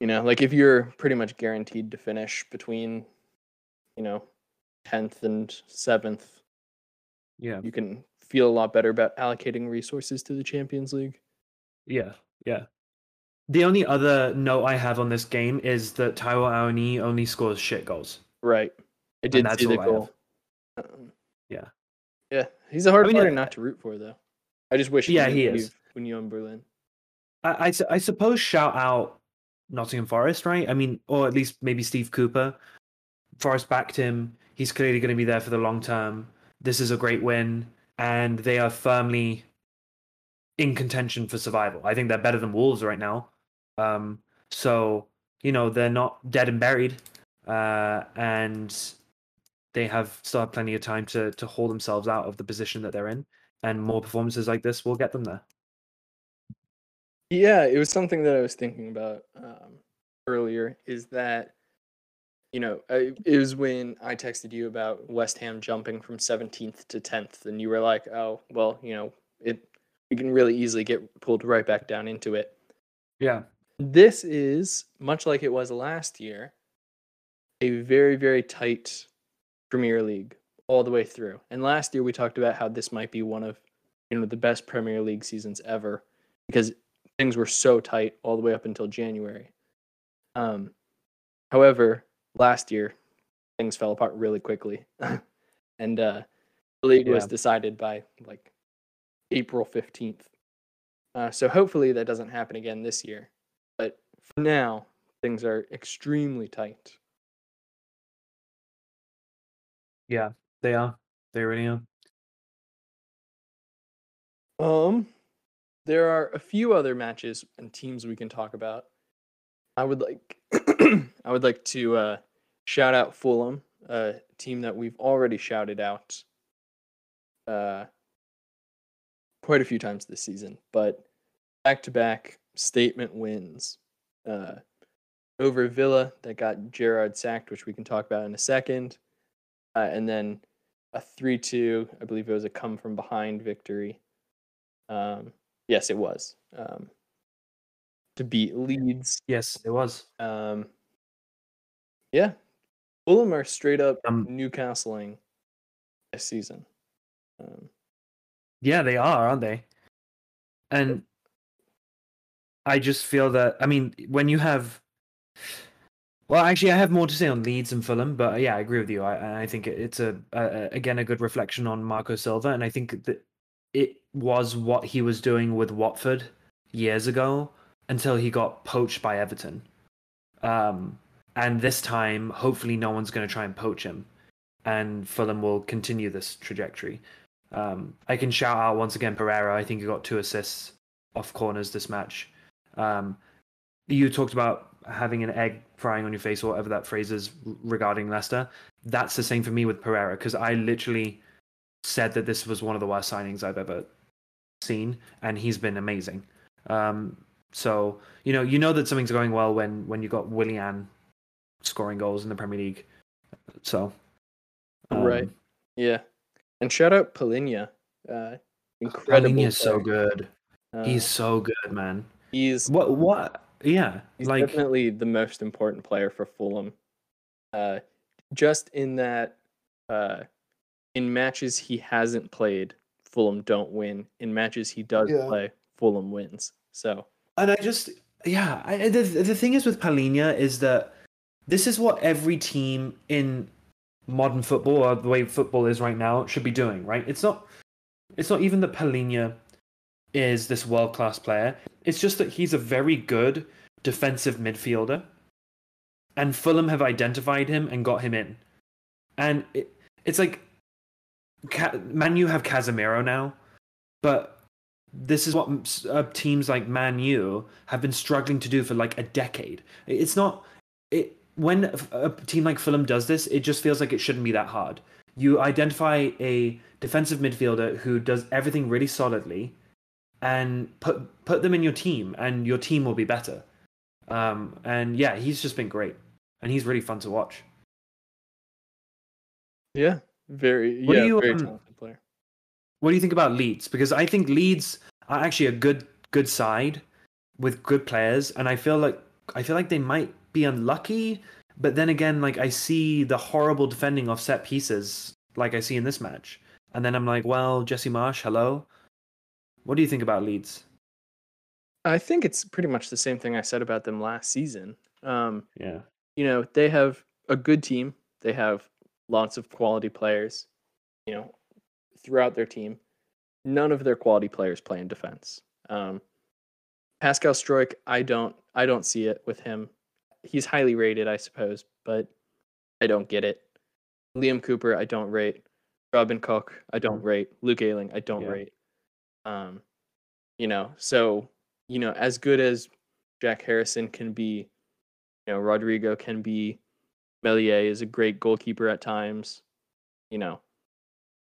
you know, like if you're pretty much guaranteed to finish between, you know, tenth and seventh, Yeah, you can feel a lot better about allocating resources to the Champions League. yeah, yeah. The only other note I have on this game is that Taiwo Awoniyi only scores shit goals. Right. I did see the all I have. goal. Um, Yeah. Yeah, he's a hard I mean, player not to root for, though. I just wish Yeah, he leave is. Union Berlin. I, I, I suppose shout out Nottingham Forest, right? I mean, or at least maybe Steve Cooper. Forest backed him. He's clearly going to be there for the long term. This is a great win, and they are firmly in contention for survival. I think they're better than Wolves right now. Um, so you know they're not dead and buried, uh, and they have still have plenty of time to to haul themselves out of the position that they're in. And more performances like this will get them there. Yeah, it was something that I was thinking about um, earlier. Is that you know I, it was when I texted you about West Ham jumping from 17th to 10th, and you were like, "Oh, well, you know, it we can really easily get pulled right back down into it." Yeah. This is much like it was last year, a very very tight Premier League all the way through. And last year we talked about how this might be one of you know the best Premier League seasons ever because things were so tight all the way up until January. Um, however, last year things fell apart really quickly, and uh, the league was decided by like April fifteenth. Uh, so hopefully that doesn't happen again this year. But for now, things are extremely tight. Yeah, they are. They really are. Um, there are a few other matches and teams we can talk about. I would like, I would like to uh, shout out Fulham, a team that we've already shouted out uh, quite a few times this season, but back to back statement wins uh, over Villa that got Gerrard sacked, which we can talk about in a second, uh, and then a three-two. I believe it was a come from behind victory. Um, yes, it was um, to beat Leeds. Yes, it was. Um, yeah, Fulham are straight up Um, Newcastling this season. Um, Yeah, they are, aren't they? And I just feel that I mean, when you have well, actually, I have more to say on Leeds and Fulham, but yeah, I agree with you. I I think it's a, a again a good reflection on Marco Silva, and I think that it was what he was doing with Watford years ago until he got poached by Everton. Um, and this time, hopefully, no one's going to try and poach him, and Fulham will continue this trajectory. Um, I can shout out once again Pereira. I think he got two assists off corners this match. Um, you talked about having an egg frying on your face or whatever that phrase is regarding Leicester. That's the same for me with Pereira because I literally said that this was one of the worst signings I've ever seen, and he's been amazing. Um, so you know, you know that something's going well when when you got Willian scoring goals in the Premier League. So, Right. um, yeah, and shout out Palhinha. Uh, incredible. Palhinha is so good. Uh, He's so good, man. he's What? What? Yeah. he's like definitely the most important player for Fulham. Uh, just in that uh, in matches he hasn't played, Fulham don't win. In matches he does Yeah. play, Fulham wins. So And I just, yeah, I, the the thing is with Palhinha is that this is what every team in modern football or the way football is right now should be doing, right? It's not, it's not even that Palhinha is this world class player. It's just that he's a very good defensive midfielder, and Fulham have identified him and got him in, and it, it's like, Man U have Casemiro now, but this is what uh, teams like Man U have been struggling to do for like a decade. It's not it when a a team like Fulham does this, it just feels like it shouldn't be that hard. You identify a defensive midfielder who does everything really solidly, and put put them in your team, and your team will be better. Um, and yeah, he's just been great, and he's really fun to watch. yeah, very What do yeah, you, very um, talented player. What do you think about Leeds? Because I think Leeds are actually a good good side with good players, and I feel like I feel like they might be unlucky. But then again, like I see the horrible defending of set pieces, like I see in this match, and then I'm like, well, Jesse Marsch, hello. What do you think about Leeds? I think it's pretty much the same thing I said about them last season. Um, Yeah, you know, they have a good team. They have lots of quality players, you know, throughout their team. None of their quality players play in defense. Um, Pascal Struijk, I don't I don't see it with him. He's highly rated, I suppose, but I don't get it. Liam Cooper, I don't rate. Robin Koch, I don't Mm. rate. Luke Ayling, I don't Yeah. rate. Um, you know, so you know, as good as Jack Harrison can be, you know, Rodrigo can be, Meslier is a great goalkeeper at times. You know,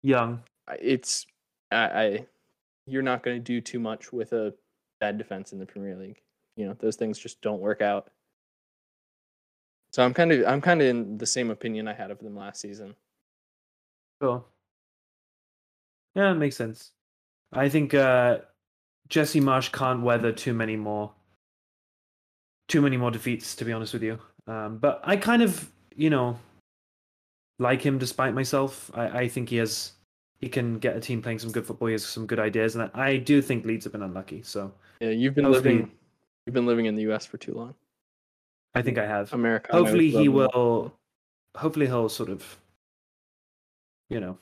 young. It's I, I you're not going to do too much with a bad defense in the Premier League. You know, those things just don't work out. So I'm kind of I'm kind of in the same opinion I had of them last season. Cool. Yeah, it makes sense. I think uh, Jesse Marsch can't weather too many more, too many more defeats. To be honest with you, um, but I kind of, you know, like him despite myself. I, I think he has, he can get a team playing some good football. He has some good ideas, and I, I do think Leeds have been unlucky. So Yeah, you've been living you've been living in the U.S. for too long. I think I have. America. hopefully he will hopefully he'll sort of you know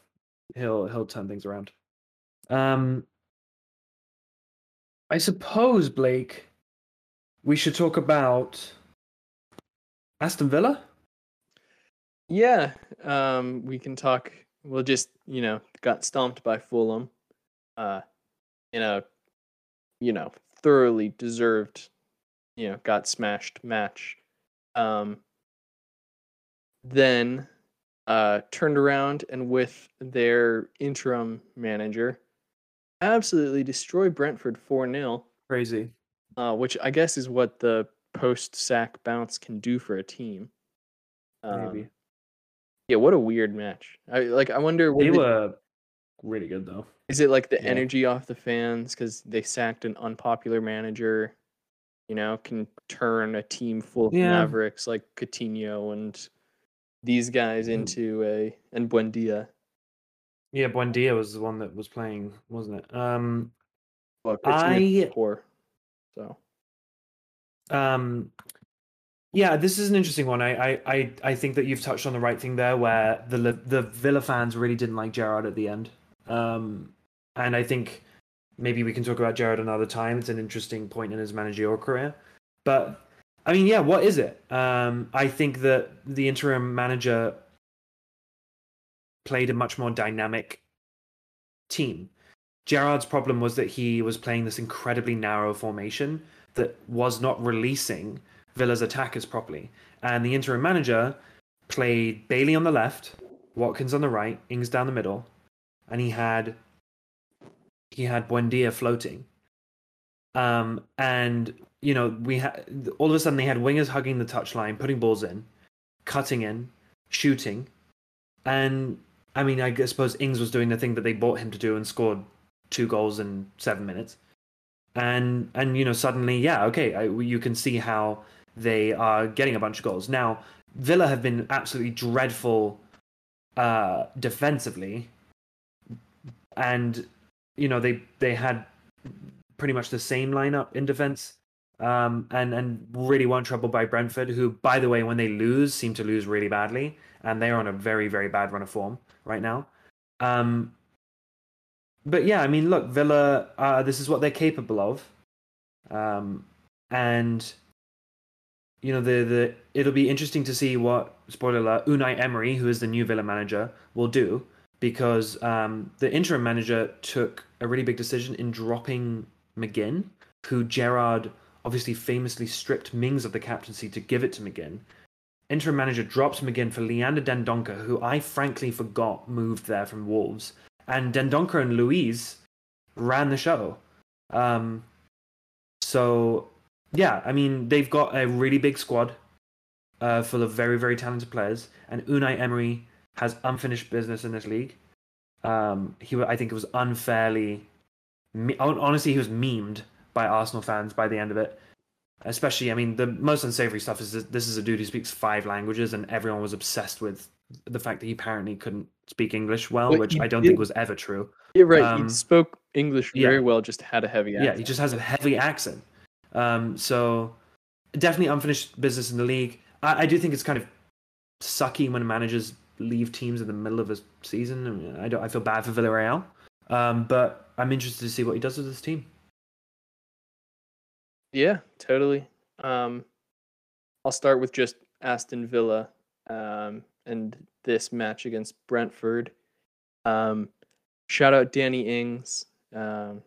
he'll he'll turn things around um i suppose blake we should talk about aston villa Yeah, um, we can talk. We'll just you know got stomped by Fulham, uh, in a you know thoroughly deserved, you know, got smashed match. Um, then uh, turned around and with their interim manager, absolutely destroy Brentford four 0 crazy uh, which I guess is what the post sack bounce can do for a team. maybe Um, yeah, what a weird match. I like. I wonder. they it- were really good though Is it like the yeah. energy off the fans because they sacked an unpopular manager? You know, can turn a team full of Yeah. mavericks like Coutinho and these guys into a and Buendia. yeah buendia was the one that was playing wasn't it um Coutinho's I- poor. So Um, yeah, this is an interesting one. I, I, I, think that you've touched on the right thing there, where the the Villa fans really didn't like Gerrard at the end. Um, and I think maybe we can talk about Gerrard another time. It's an interesting point in his managerial career. But I mean, yeah, what is it? Um, I think that the interim manager played a much more dynamic team. Gerrard's problem was that he was playing this incredibly narrow formation that was not releasing Villa's attackers properly. And the interim manager played Bailey on the left, Watkins on the right, Ings down the middle, and he had he had Buendia floating. Um, and you know we had all of a sudden they had wingers hugging the touchline, putting balls in, cutting in, shooting, and I mean I suppose Ings was doing the thing that they bought him to do and scored two goals in seven minutes and and you know suddenly yeah okay I, you can see how they are getting a bunch of goals now Villa have been absolutely dreadful uh, defensively, and you know they they had pretty much the same lineup in defense. Um, and and really weren't troubled by Brentford, who, by the way, when they lose, seem to lose really badly, and they are on a very very bad run of form right now. Um, but yeah, I mean, look, Villa, uh, this is what they're capable of, um, and you know the the it'll be interesting to see what spoiler alert Unai Emery, who is the new Villa manager, will do because um, the interim manager took a really big decision in dropping McGinn, who Gerrard obviously famously stripped Mings of the captaincy to give it to McGinn. Interim manager drops McGinn for Leander Dendoncker, who I frankly forgot moved there from Wolves, and Dendoncker and Luiz ran the show. Um, so yeah, I mean they've got a really big squad uh, full of very very talented players, and Unai Emery has unfinished business in this league. Um, he, I think, it was unfairly. Honestly, he was memed by Arsenal fans by the end of it. Especially, I mean, the most unsavory stuff is that this is a dude who speaks five languages, and everyone was obsessed with the fact that he apparently couldn't speak English well, well which I don't did. think was ever true. Yeah, right. Um, he spoke English very yeah. well, just had a heavy accent. Yeah, he just has a heavy accent. Um, so definitely unfinished business in the league. I, I, do think it's kind of sucky when managers leave teams in the middle of a season. I, mean, I don't. I feel bad for Villarreal, um, but I'm interested to see what he does with this team. Yeah, totally. Um, I'll start with just Aston Villa um, and this match against Brentford. Um, shout out Danny Ings um,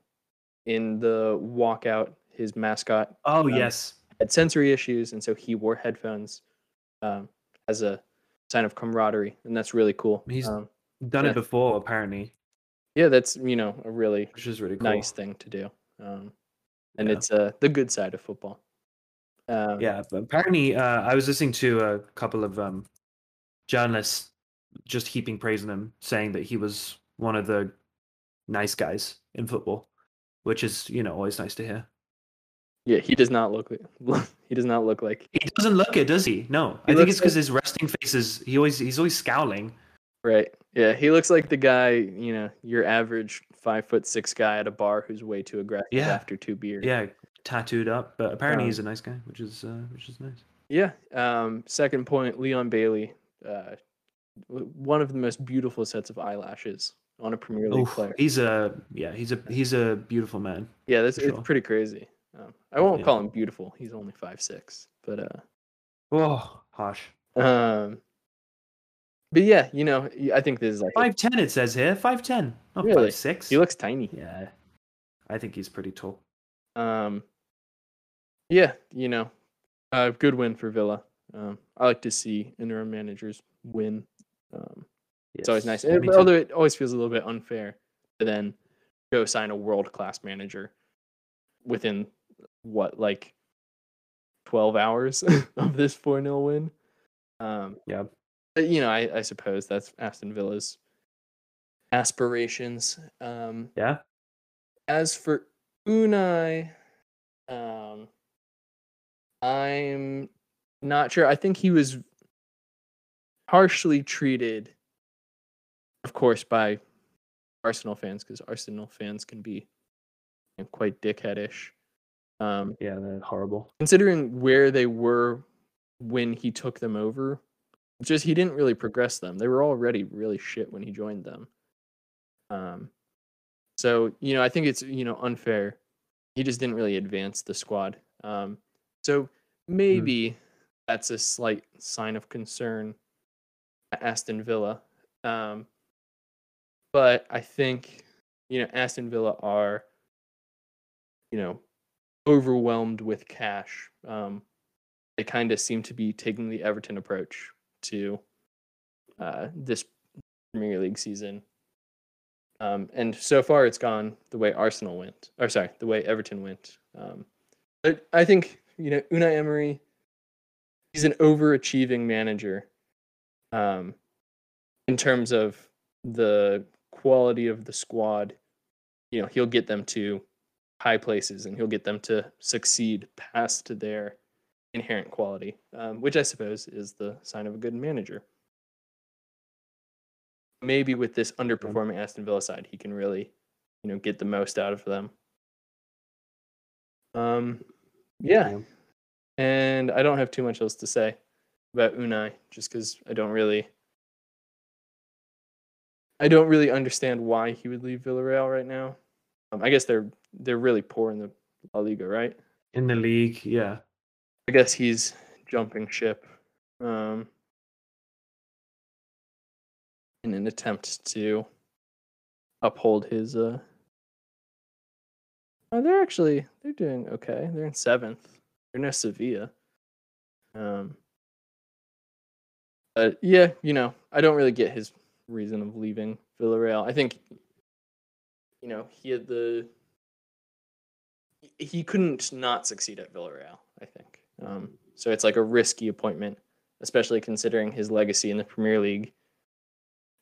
in the walkout his mascot. Oh um, yes, had sensory issues, and so he wore headphones um, as a sign of camaraderie, and that's really cool. He's um, done it before, apparently. Yeah, that's you know a really which is really cool. nice thing to do, um, and yeah. it's uh, the good side of football. Um, yeah, apparently, uh, I was listening to a couple of um, journalists just heaping praise on him, saying that he was one of the nice guys in football, which is you know always nice to hear. Yeah, he does not look. he does not look like. He doesn't look it, does he? No, he I think it's because like... his resting face is. He always he's always scowling. Right. Yeah, he looks like the guy. You know, your average five foot six guy at a bar who's way too aggressive yeah. after two beers. Yeah, tattooed up, but apparently um, he's a nice guy, which is uh, which is nice. Yeah. Um. Second point, Leon Bailey. Uh, one of the most beautiful sets of eyelashes on a Premier League Oof, player. He's a yeah. He's a he's a beautiful man. Yeah, that's it's sure. pretty crazy. Um, I won't yeah. call him beautiful. He's only five six, but uh, oh, harsh. Um, but yeah, you know, I think this is like five ten. It says here five ten, not really? five six. He looks tiny. Yeah, I think he's pretty tall. Um, yeah, you know, a uh, good win for Villa. Um, I like to see interim managers win. Um, yes. it's always nice. It, although it always feels a little bit unfair to then go sign a world class manager within what like 12 hours of this 4-0 win. Um, yeah. You know, I, I suppose that's Aston Villa's aspirations. Um, yeah. As for Unai, um, I'm not sure. I think he was harshly treated, of course, by Arsenal fans because Arsenal fans can be quite dickheadish. Um, yeah, they're horrible. Considering where they were when he took them over, just he didn't really progress them. They were already really shit when he joined them. Um, so you know, I think it's you know unfair. He just didn't really advance the squad. Um, so hmm. maybe mm. that's a slight sign of concern at Aston Villa. Um, but I think you know Aston Villa are you know overwhelmed with cash. Um, they kind of seem to be taking the Everton approach to uh, this Premier League season. Um, and so far, it's gone the way Arsenal went, or sorry, the way Everton went. Um, but I think you know Unai Emery, he's an overachieving manager, um, in terms of the quality of the squad. You know, he'll get them to high places and he'll get them to succeed past their inherent quality, um, which I suppose is the sign of a good manager. Maybe with this underperforming Aston Villa side, he can really, you know, get the most out of them. Um, yeah, Yeah. and I don't have too much else to say about Unai, just because I don't really, I don't really understand why he would leave Villarreal right now. Um, I guess they're they're really poor in the La Liga, right? In the league, yeah. I guess he's jumping ship um, in an attempt to uphold his. Uh... Oh, they're actually they're doing okay. They're in seventh. They're no Sevilla. Um, but yeah, you know, I don't really get his reason of leaving Villarreal. I think, you know, he had the he couldn't not succeed at Villarreal. I think um, so. It's like a risky appointment, especially considering his legacy in the Premier League,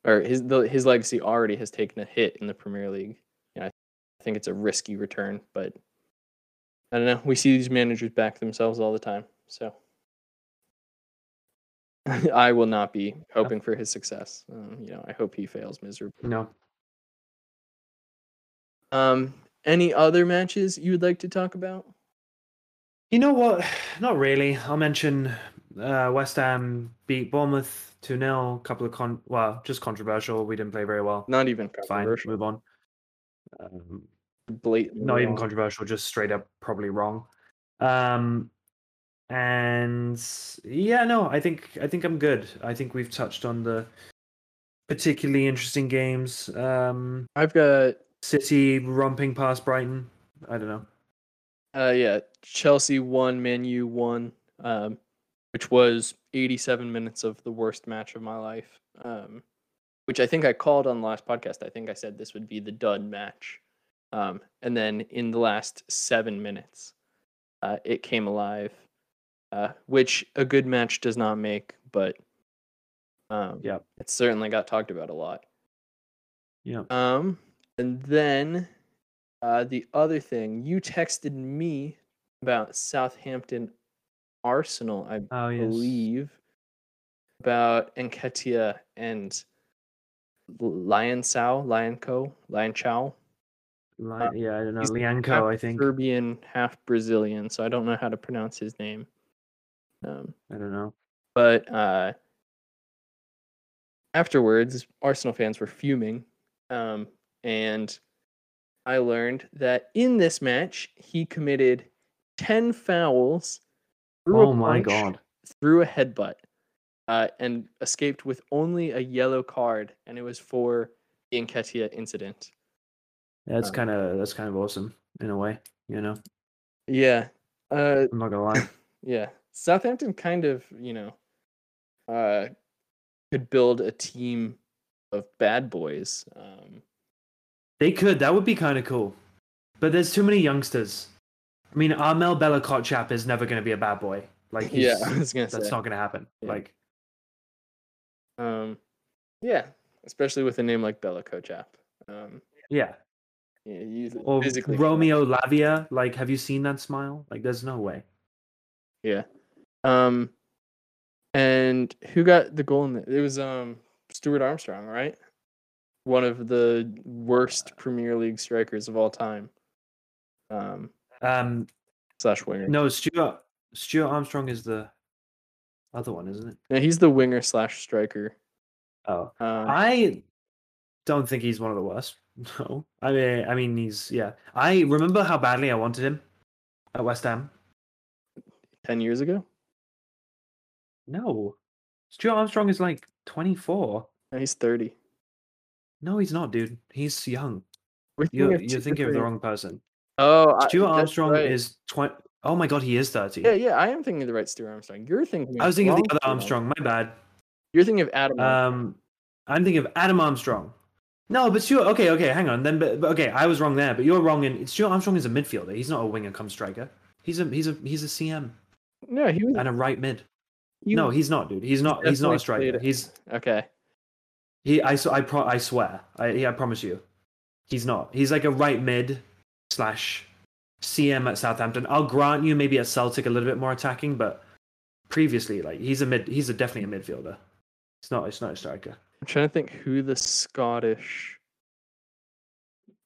or his the, his legacy already has taken a hit in the Premier League. You know, I think it's a risky return, but I don't know. We see these managers back themselves all the time, so I will not be hoping for his success. Um, you know, I hope he fails miserably. No. Um, any other matches you would like to talk about? You know what? Not really. I'll mention uh, West Ham beat Bournemouth 2 0. A couple of con, well, just controversial. We didn't play very well. Not even Fine, controversial. move on. Um, Blatantly not even controversial, just straight up probably wrong. Um, and yeah, no, I think I think I'm good. I think we've touched on the particularly interesting games. Um, I've got City romping past Brighton. I don't know. Uh, yeah, Chelsea won, Man U won, um, which was 87 minutes of the worst match of my life. Um, which I think I called on the last podcast. I think I said this would be the dud match. Um, and then in the last seven minutes, uh, it came alive, uh, which a good match does not make, but um, Yeah. it certainly got talked about a lot. Yeah. Um, and then uh, the other thing, you texted me about Southampton Arsenal, I Oh yes. believe, about Nketiah and Lion Sao, Lion Co, Lion Chow. Li- yeah, I don't know. Lyanco, I think. Serbian, half Brazilian, so I don't know how to pronounce his name. Um, I don't know. but uh, afterwards, Arsenal fans were fuming, um, and I learned that in this match he committed ten fouls. Oh my punch, god. Threw a headbutt, uh, and escaped with only a yellow card, and it was for the Nketiah incident. That's Um, kind of that's kind of awesome in a way. You know, Yeah, uh, I'm not gonna lie. yeah. Southampton kind of, you know, uh, could build a team of bad boys. Um, They could. That would be kind of cool. But there's too many youngsters. I mean, Armel Bella Kotchap is never going to be a bad boy. Like, yeah, I was gonna that's say. not going to happen. Yeah. Like, Um, yeah, especially with a name like Bella Kotchap. Um, yeah. yeah, you Or Romeo Lavia. Like, have you seen that smile? Like, there's no way. Yeah. Um, and who got the goal in the, it was um Stuart Armstrong, right? One of the worst Premier League strikers of all time. Um, Um, slash winger. no, Stuart Stuart Armstrong is the other one, isn't it? Yeah, he's the winger slash striker. Oh, Um, I don't think he's one of the worst. No, I mean, I mean, he's yeah. I remember how badly I wanted him at West Ham. ten years ago. No, Stuart Armstrong is like 24. He's thirty. No, he's not, dude. He's young. We're You're, thinking you're thinking of the wrong person. Oh, I- Stuart that's Armstrong right. is 20. Oh my god, he is 30. Yeah, yeah, I am thinking of the right Stuart Armstrong. You're thinking. I was thinking of wrong the other Stuart Armstrong. My bad. You're thinking of Adam. Armstrong. Um, I'm thinking of Adam Armstrong. No, but Stuart. Okay, okay, hang on. Then, but, but okay, I was wrong there. But you're wrong in Stuart Armstrong is a midfielder. He's not a winger, come striker. He's a he's a he's a CM no, he was. and a right mid. he no, he's not, dude. He's not. He's not a striker. played- He's okay. He. I I pro, I swear. I yeah, I promise you, he's not. He's like a right mid slash CM at Southampton. I'll grant you maybe at Celtic a little bit more attacking, but previously. Like he's a mid, he's a definitely a midfielder. It's not, it's not a striker. I'm trying to think who the Scottish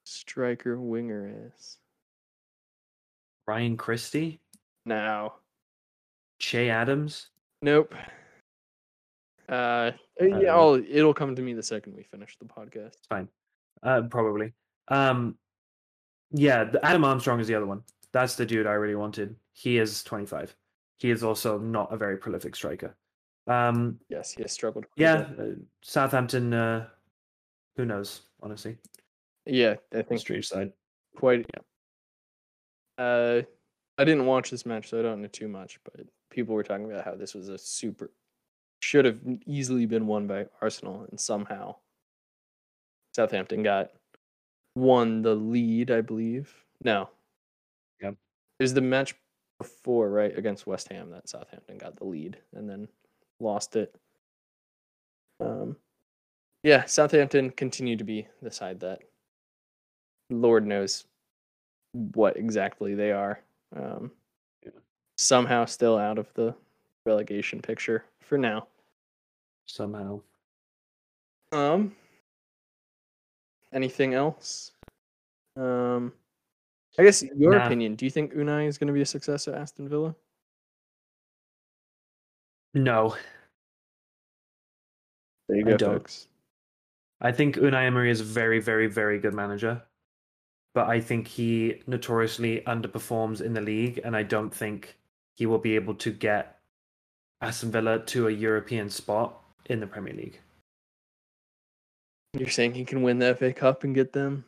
striker winger is. Ryan Christie, Now, Che Adams. nope. Uh, yeah. I'll, it'll come to me the second we finish the podcast. Fine. Uh, probably. Um, yeah, the Adam Armstrong is the other one. That's the dude I really wanted. He is 25. He is also not a very prolific striker. Um, Yes, he has struggled. yeah, uh, Southampton. Uh, who knows? Honestly, yeah. I think strange side. quite. Yeah. Uh, I didn't watch this match, so I don't know too much. But people were talking about how this was a super should have easily been won by Arsenal, and somehow Southampton got won the lead. I believe. No. Yep. It was the match before, right, against West Ham that Southampton got the lead and then lost it. Um, yeah, Southampton continued to be the side that Lord knows what exactly they are. Um, Yeah. Somehow still out of the relegation picture for now. Somehow. Um, anything else? Um, I guess your Nah. opinion. Do you think Unai is going to be a success at Aston Villa? No, There you I go, don't. folks. I think Unai Emery is a very, very, very good manager, but I think he notoriously underperforms in the league, and I don't think he will be able to get Aston Villa to a European spot in the Premier League. You're saying he can win the FA Cup and get them?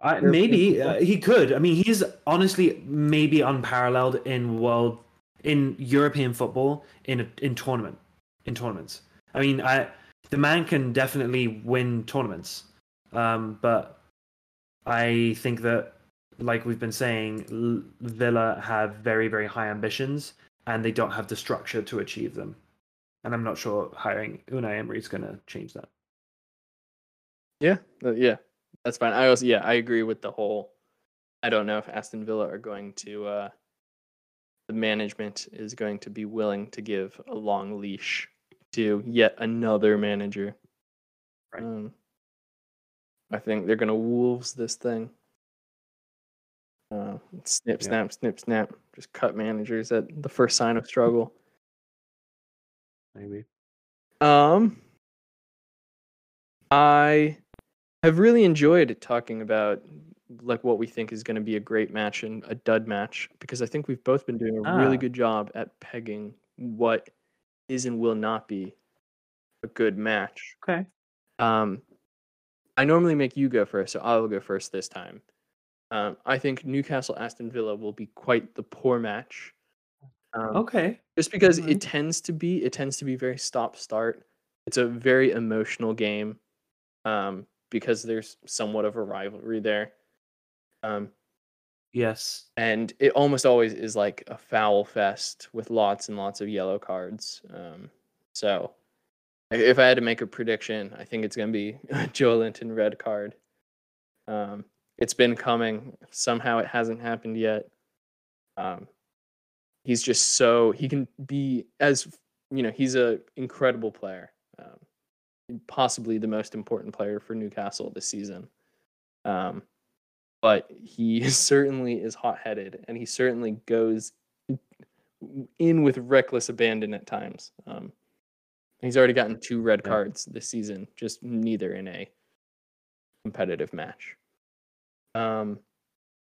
I, maybe uh, he could. I mean, he's honestly maybe unparalleled in world in European football in a, in tournament in tournaments. I mean, I the man can definitely win tournaments, um, but I think that, like we've been saying, Villa have very very high ambitions and they don't have the structure to achieve them. And I'm not sure hiring Unai Emery is going to change that. Yeah, uh, yeah, that's fine. I also, yeah, I agree with the whole. I don't know if Aston Villa are going to. uh The management is going to be willing to give a long leash to yet another manager. Right. Um, I think they're going to wolves this thing. Uh, snip, Yeah. snap, snip, snap. Just cut managers at the first sign of struggle. Maybe. Um, I have really enjoyed talking about like what we think is going to be a great match and a dud match because I think we've both been doing a really Ah. good job at pegging what is and will not be a good match. Okay. Um, I normally make you go first, so I'll go first this time. Um, I think Newcastle Aston Villa will be quite the poor match. Um, Okay. just because Alright. it tends to be it tends to be very stop start it's a very emotional game um because there's somewhat of a rivalry there um Yes. and it almost always is like a foul fest with lots and lots of yellow cards um so if i had to make a prediction i think it's going to be a Joelinton red card um it's been coming. Somehow it hasn't happened yet. Um he's just so he can be as you know he's an incredible player um, possibly the most important player for newcastle this season. Um, but he certainly is hot-headed and he certainly goes in with reckless abandon at times. Um, he's already gotten two red cards this season just neither in a competitive match um,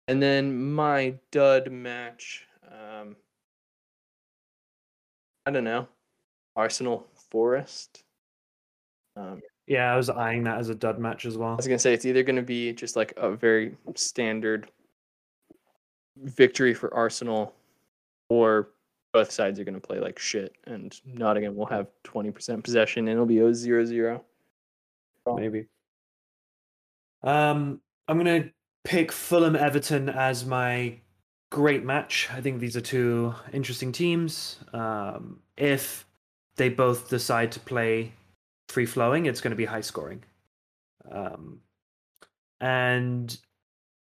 and then my dud match um, I don't know. Arsenal Forest. Um, Yeah, I was eyeing that as a dud match as well. I was gonna say it's either gonna be just like a very standard victory for Arsenal, or both sides are gonna play like shit, and Nottingham will have twenty percent possession, and it'll be 0-0. Maybe. Um, I'm gonna pick Fulham Everton as my great match. I think these are two interesting teams. Um, if they both decide to play free flowing, it's going to be high scoring. Um, and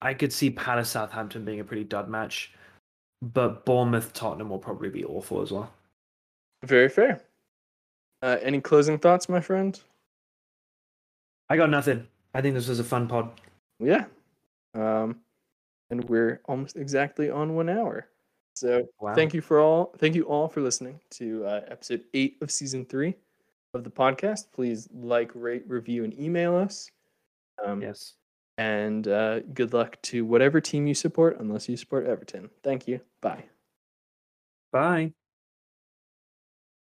I could see Palace Southampton being a pretty dud match, but Bournemouth Tottenham will probably be awful as well. Very fair. Uh, any closing thoughts, my friend? I got nothing. I think this was a fun pod. Yeah. Um, and we're almost exactly on one hour. So Wow. thank you for all. Thank you all for listening to uh, episode eight of season three of the podcast. Please like, rate, review, and email us. Um, Yes. And uh, good luck to whatever team you support, unless you support Everton. Thank you. Bye. Bye.